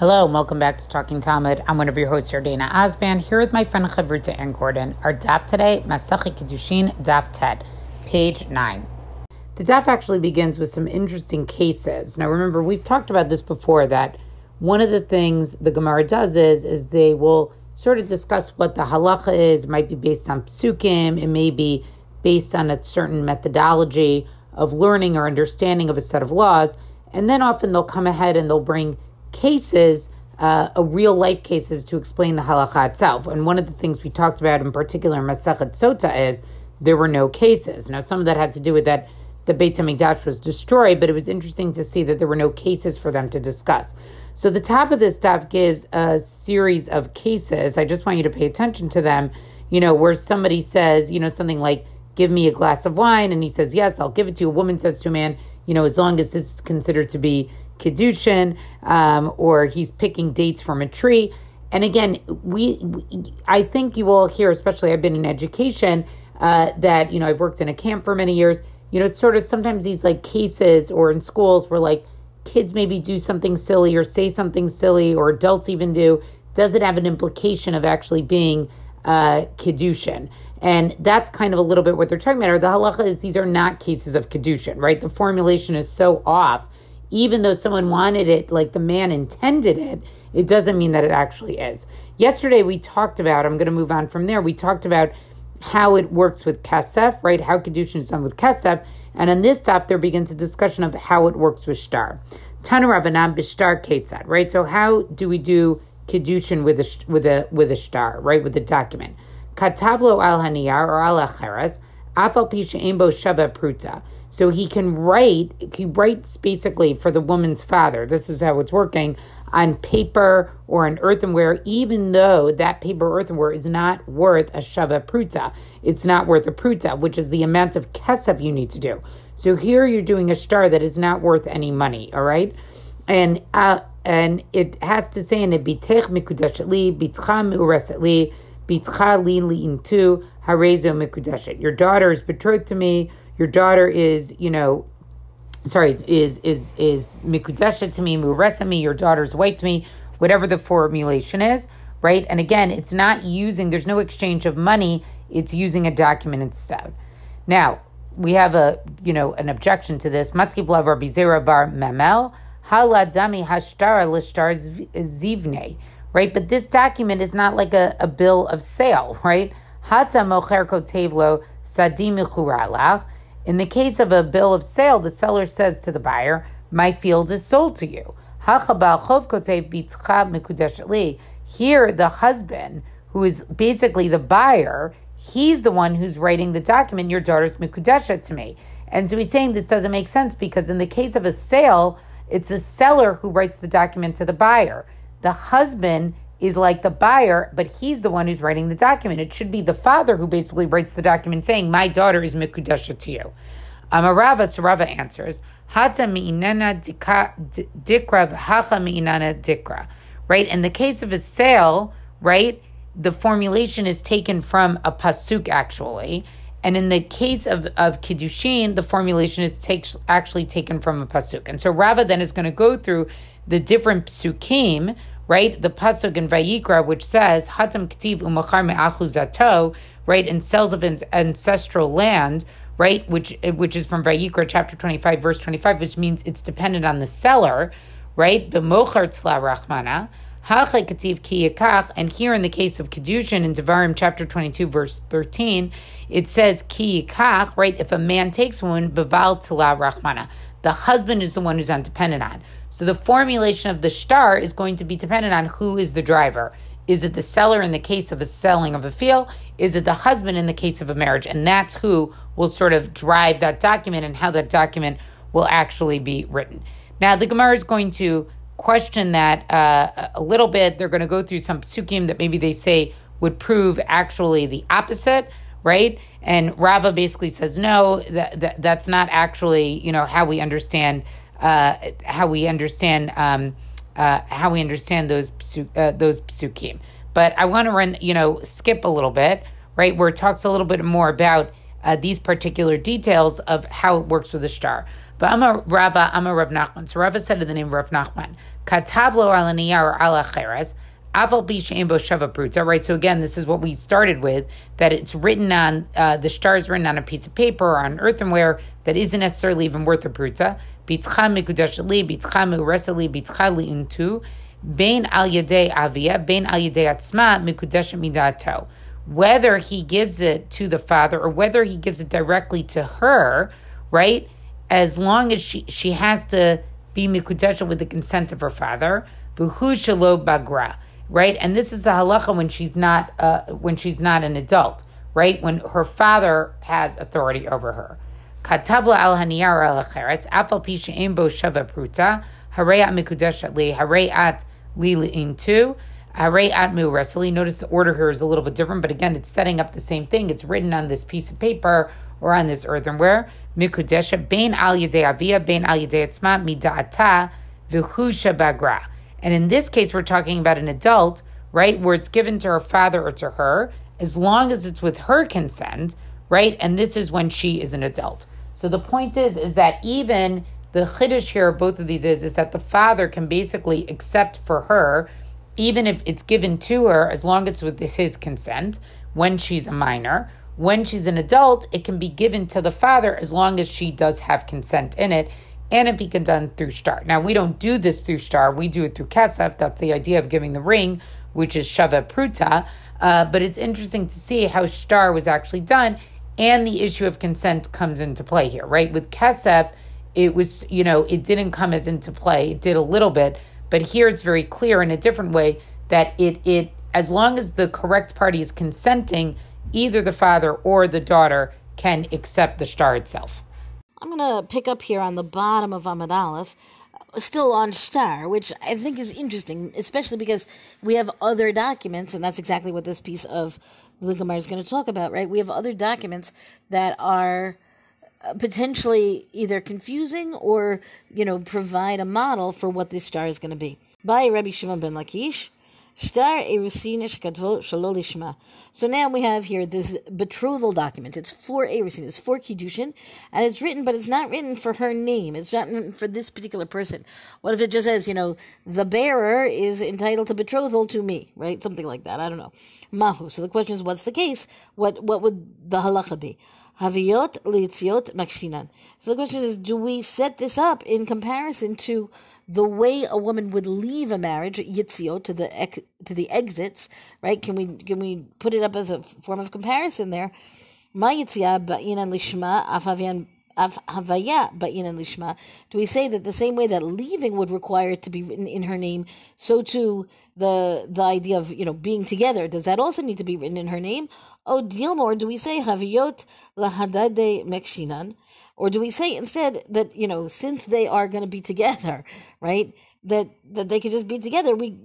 Hello, and welcome back to Talking Talmud. I'm one of your hosts, Dana Osban, here with my friend Chavruta Anne Gordon. Our daf today, Masachet Kiddushin, daf Tet, page 9. The daf actually begins with some interesting cases. Now remember, we've talked about this before, that one of the things the Gemara does is, is they will sort of discuss what the halacha is. It might be based on psukim, it may be based on a certain methodology of learning or understanding of a set of laws, and then often they'll come ahead and they'll bring cases, uh, real life cases to explain the halacha itself. And one of the things we talked about in particular in Masachet Sota is there were no cases. Now, some of that had to do with that the Beit HaMikdash was destroyed, but it was interesting to see that there were no cases for them to discuss. So the top of this stuff gives a series of cases. I just want you to pay attention to them, you know, where somebody says, you know, something like, give me a glass of wine, and he says, yes, I'll give it to you. A woman says to a man, you know, as long as is considered to be Kiddushin, um, or he's picking dates from a tree. And again, we, we, I think you will hear, especially I've been in education, uh, that, you know, I've worked in a camp for many years you know, sort of sometimes these like cases or in schools where like kids maybe do something silly or say something silly or adults even do, does it have an implication of actually being uh? And that's kind of a little bit what they're talking about. Or the halacha is these are not cases of Kiddushin, right? The formulation is so off. Even though someone wanted it, like the man intended it, it doesn't mean that it actually is. Yesterday we talked about, I'm going to move on from there, we talked about how it works with kesef, right? How kedushin is done with kesef, and in this stuff there begins a discussion of how it works with shtar. Tana Rabbanan b'shtar ketzad, right? So how do we do kedushin with a with a with a shtar, right? With a document. Katablo al haniyar or al acheres, So he can write, he writes basically for the woman's father. This is how it's working on paper or on earthenware, even though that paper earthenware is not worth a shava pruta. It's not worth a pruta, which is the amount of kesef you need to do. So here you're doing a shtar that is not worth any money, all right? And uh, and it has to say in it, bitech harezo mikudeshet. Your daughter is betrothed to me, your daughter is, you know, sorry, is is is, is mikudesha to me, muresa me, your daughter's wife to me, whatever the formulation is, right? And again, it's not using. There's no exchange of money. It's using a document instead. Now we have a you know an objection to this. Matkiv Rabbi Zera bar Memel haladami hashtara lishtar zivne, right? But this document is not like a, a bill of sale, right? Hata mocher kotevlo in the case of a bill of sale, the seller says to the buyer, My field is sold to you. Here, the husband, who is basically the buyer, he's the one who's writing the document, Your daughter's Mikudesha to me. And so he's saying this doesn't make sense because in the case of a sale, it's the seller who writes the document to the buyer. The husband is like the buyer, but he's the one who's writing the document. It should be the father who basically writes the document saying, My daughter is Mikudesha to you. Um, Amarava, so Rava answers, Hata mi'inana dikra hacha mi'inana dikra. Right? In the case of a sale, right, the formulation is taken from a pasuk actually. And in the case of, of Kiddushin, the formulation is take, actually taken from a pasuk. And so Rava then is going to go through the different psukim, right? The pasuk in Vayikra, which says Hatam Ktiv Umachar Me'achuzato, right, and sells of ancestral land, right, which which is from Vayikra chapter twenty five, verse twenty five, which means it's dependent on the seller, right? B'mochar tzla rachmana. And here in the case of Kedushin in Devarim chapter 22, verse 13, it says ki yikach, right? If a man takes one, beval tila rachmana. The husband is the one who's undependent on. So the formulation of the shtar is going to be dependent on who is the driver. Is it the seller in the case of a selling of a field? Is it the husband in the case of a marriage? And that's who will sort of drive that document and how that document will actually be written. Now, the Gemara is going to question that uh, a little bit. They're going to go through some psukim that maybe they say would prove actually the opposite, right? And Rava basically says no, that, that that's not actually you know how we understand uh, how we understand um, uh, how we understand those uh, those psukim. But I want to run you know skip a little bit right where it talks a little bit more about uh, these particular details of how it works with the shtar. But I'm a Rava, I'm Rav Nachman. So Rava said in the name of Rav Nachman, Katavlo ala niyar ala cheres, Aval Shava Pruta, right? So again, this is what we started with, that it's written on, uh, the shtar is written on a piece of paper or on earthenware that isn't necessarily even worth a Pruta. Bitcha mikudash li, bitcha muresali, bitcha liuntu, bein al yadei avia, bein al yadei atzma, mikudash midato. Whether he gives it to the father or whether he gives it directly to her, right? As long as she, she has to be mikudesha with the consent of her father, v'hu shalo bagra right? And this is the halacha when she's not uh, when she's not an adult, right? When her father has authority over her. Katavla al haniyar al acheres afal pisha imbo shava pruta harayat mikudeshat li harayat li intu harayat mu resali. Notice the order here is a little bit different, but again, it's setting up the same thing. It's written on this piece of paper or on this earthenware. Mikudesha bein al avia bein al etzma bagra. And in this case, we're talking about an adult, right, where it's given to her father or to her, as long as it's with her consent, right? And this is when she is an adult. So the point is, is that even the chiddush here of both of these is, is that the father can basically accept for her, even if it's given to her, as long as it's with his consent, when she's a minor. When she's an adult, it can be given to the father as long as she does have consent in it and it be done through shtar. Now, we don't do this through shtar, we do it through kesef. That's the idea of giving the ring, which is shava pruta. Uh, but it's interesting to see how shtar was actually done, and the issue of consent comes into play here, right? With kesef, it was, you know, it didn't come as into play. It did a little bit, but here it's very clear in a different way that it, it as long as the correct party is consenting, either the father or the daughter can accept the shtar itself. I'm going to pick up here on the bottom of Amud Aleph, still on shtar, which I think is interesting, especially because we have other documents, and that's exactly what this piece of Gemara is going to talk about, right? We have other documents that are uh, potentially either confusing or, you know, provide a model for what this shtar is going to be. By Rabbi Shimon ben Lakish. So now we have here this betrothal document. It's for Erusin, it's for Kiddushin, and it's written, but it's not written for her name. It's not written for this particular person. What if it just says, you know, the bearer is entitled to betrothal to me, right? Something like that. I don't know. Mahu. So the question is, what's the case? What what would the halacha be? Haviyot litziot makshinan. So the question is, do we set this up in comparison to the way a woman would leave a marriage, yitzio, to the to the exits, right? Can we can we put it up as a form of comparison there? Ma yitzia ba'inan lishma afavian havaya ba'inan lishma. Do we say that the same way that leaving would require it to be written in her name, so too the the idea of you know being together does that also need to be written in her name? Oh. Do we say haviyot lahadade mekshinan? Or do we say instead that, you know, since they are going to be together, right, that, that they could just be together, we,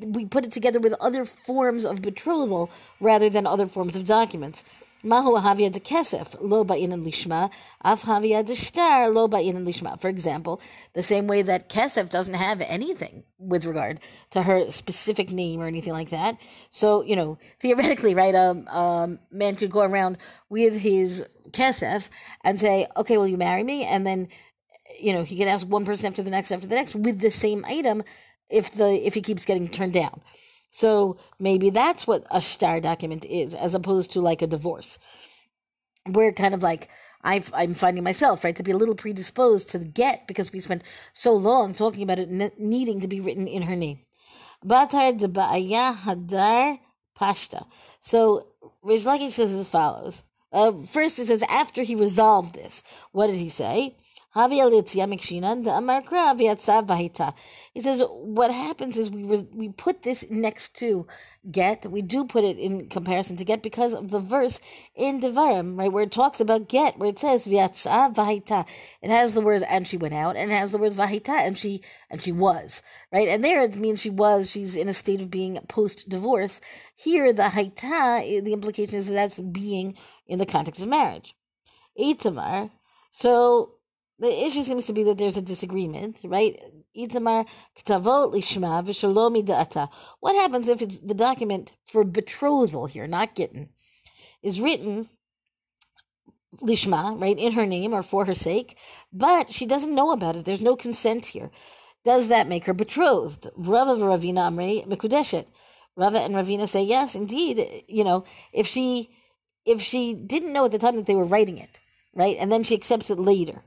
we put it together with other forms of betrothal rather than other forms of documents. Mahu havia de kesef lo ba'inan lishma, af havia de shtar lo ba'inan lishma. For example, the same way that kesef doesn't have anything with regard to her specific name or anything like that. So, you know, theoretically, right, a um, um, man could go around with his kesef and say, okay, will you marry me? And then, you know, he can ask one person after the next after the next with the same item if the if he keeps getting turned down. So maybe that's what a shtar document is, as opposed to like a divorce. We're kind of like i am finding myself right to be a little predisposed to get because we spent so long talking about it needing to be written in her name. Batar de hadar pashta. So Rish says as follows. Uh, first, it says after he resolved this, what did he say? He says what happens is we re- we put this next to get. We do put it in comparison to get because of the verse in Devarim, right, where it talks about get, where it says vahita. It has the words and she went out, and it has the words vahita and she and she was right, and there it means she was. She's in a state of being post divorce. Here, the haita, the implication is that that's being in the context of marriage. Itamar. So the issue seems to be that there's a disagreement, right? Itamar ktavot lishma v'shalomi da'ata. What happens if it's the document for betrothal here, not getting, is written lishma, right, in her name or for her sake, but she doesn't know about it. There's no consent here. Does that make her betrothed? Rava Ravina Mekudeshet. Rava and Ravina say yes, indeed. You know, if she if she didn't know at the time that they were writing it, right, and then she accepts it later,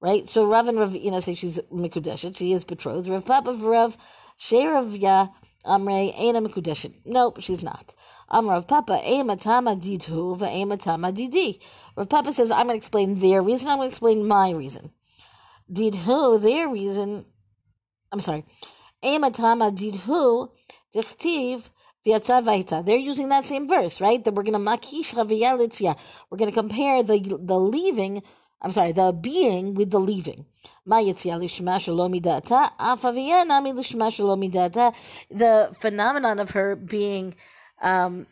right? So Rav and Rav, you know, say she's Mekudeshet, she is betrothed. Rav Papa Rav Sheravya Amre Aina Mekudeshet. Nope, she's not. Amrav Papa Ema Tama Didu Ema Tama Didi. Rav Papa says, I'm going to explain their reason, I'm going to explain my reason. Didhu, their reason, I'm sorry. Ema Tama Didhu Dichtiv they're using that same verse, right? That we're going to makish We're going to compare the the leaving. I'm sorry, the being with the leaving. The phenomenon of her being, um,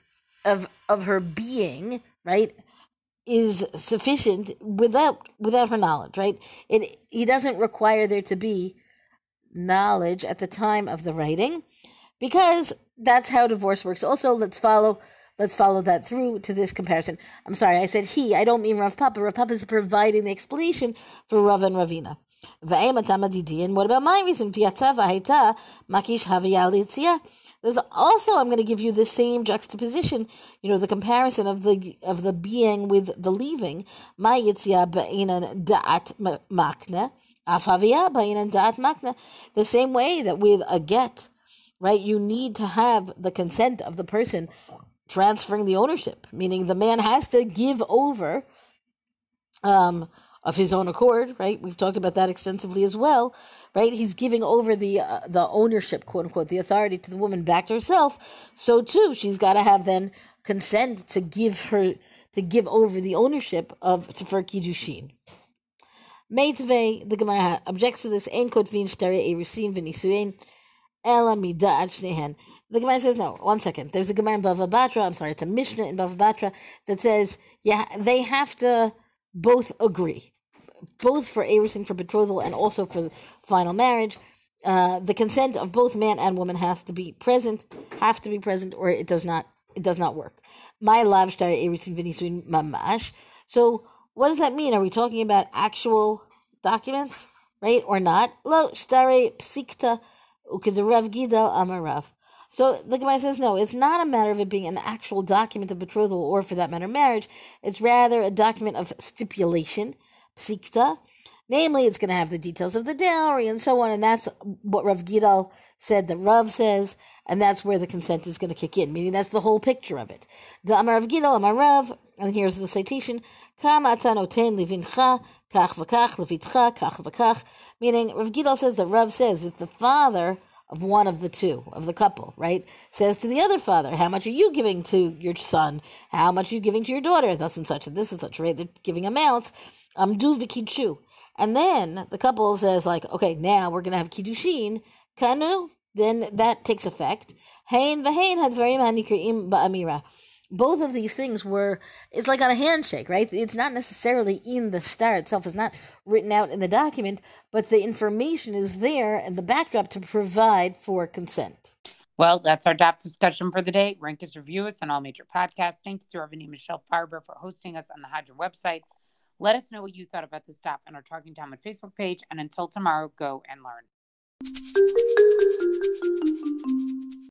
of of her being, right, is sufficient without without her knowledge, right? It he doesn't require there to be knowledge at the time of the writing because that's how divorce works. Also, let's follow let's follow that through to this comparison. I'm sorry, I said he. I don't mean Rav Papa. Rav Papa is providing the explanation for Rav and Ravina. And what about my reason? There's also I'm going to give you the same juxtaposition. You know, the comparison of the of the being with the leaving. My da'at makna, da'at makna. The same way that with a get right? You need to have the consent of the person transferring the ownership, meaning the man has to give over um, of his own accord, right? We've talked about that extensively as well, right? He's giving over the uh, the ownership, quote unquote, the authority to the woman back to herself. So too, she's got to have then consent to give her to give over the ownership of for kiddushin. Meitvei, the Gemara objects to this. Ein kotvin shtare erusim v'nisuin. The Gemara says no. One second. There's a Gemara in Bava Batra. I'm sorry, it's a Mishnah in Bava Batra that says yeah they have to both agree, both for erusin for betrothal and also for the final marriage. Uh, the consent of both man and woman has to be present, have to be present, or it does not it does not work. My lav shtar erusin vinisuin mamash. So what does that mean? Are we talking about actual documents, right, or not? Lo shtare psikta Ukizarav Gidal Amarav. So the Gemara says no, it's not a matter of it being an actual document of betrothal or, for that matter, marriage. It's rather a document of stipulation, psikta. Namely, it's going to have the details of the dowry and so on, and that's what Rav Gidal said that Rav says, and that's where the consent is going to kick in, meaning that's the whole picture of it. Amar Rav Gidal, Amar Rav, and here's the citation, meaning Rav Gidal says that Rav says that the father of one of the two, of the couple, right, says to the other father, How much are you giving to your son? How much are you giving to your daughter? Thus and such, and this and such, right? They're giving amounts. Um, du v'kidshu. And then the couple says, like, okay, now we're to have kiddushin, kanu, then that takes effect. Hain v'hain had very manikrim ba'amira both of these things were it's like on a handshake right? It's not necessarily in the shtar itself it's not written out in the document but the information is there and the backdrop to provide for consent. Well that's our daf discussion for the day. Rank us review us on all major podcasts. Thank you to our michelle farber for hosting us on the Hadran website. Let us know what you thought about this daf on our Talking Talmud facebook page and until tomorrow go and learn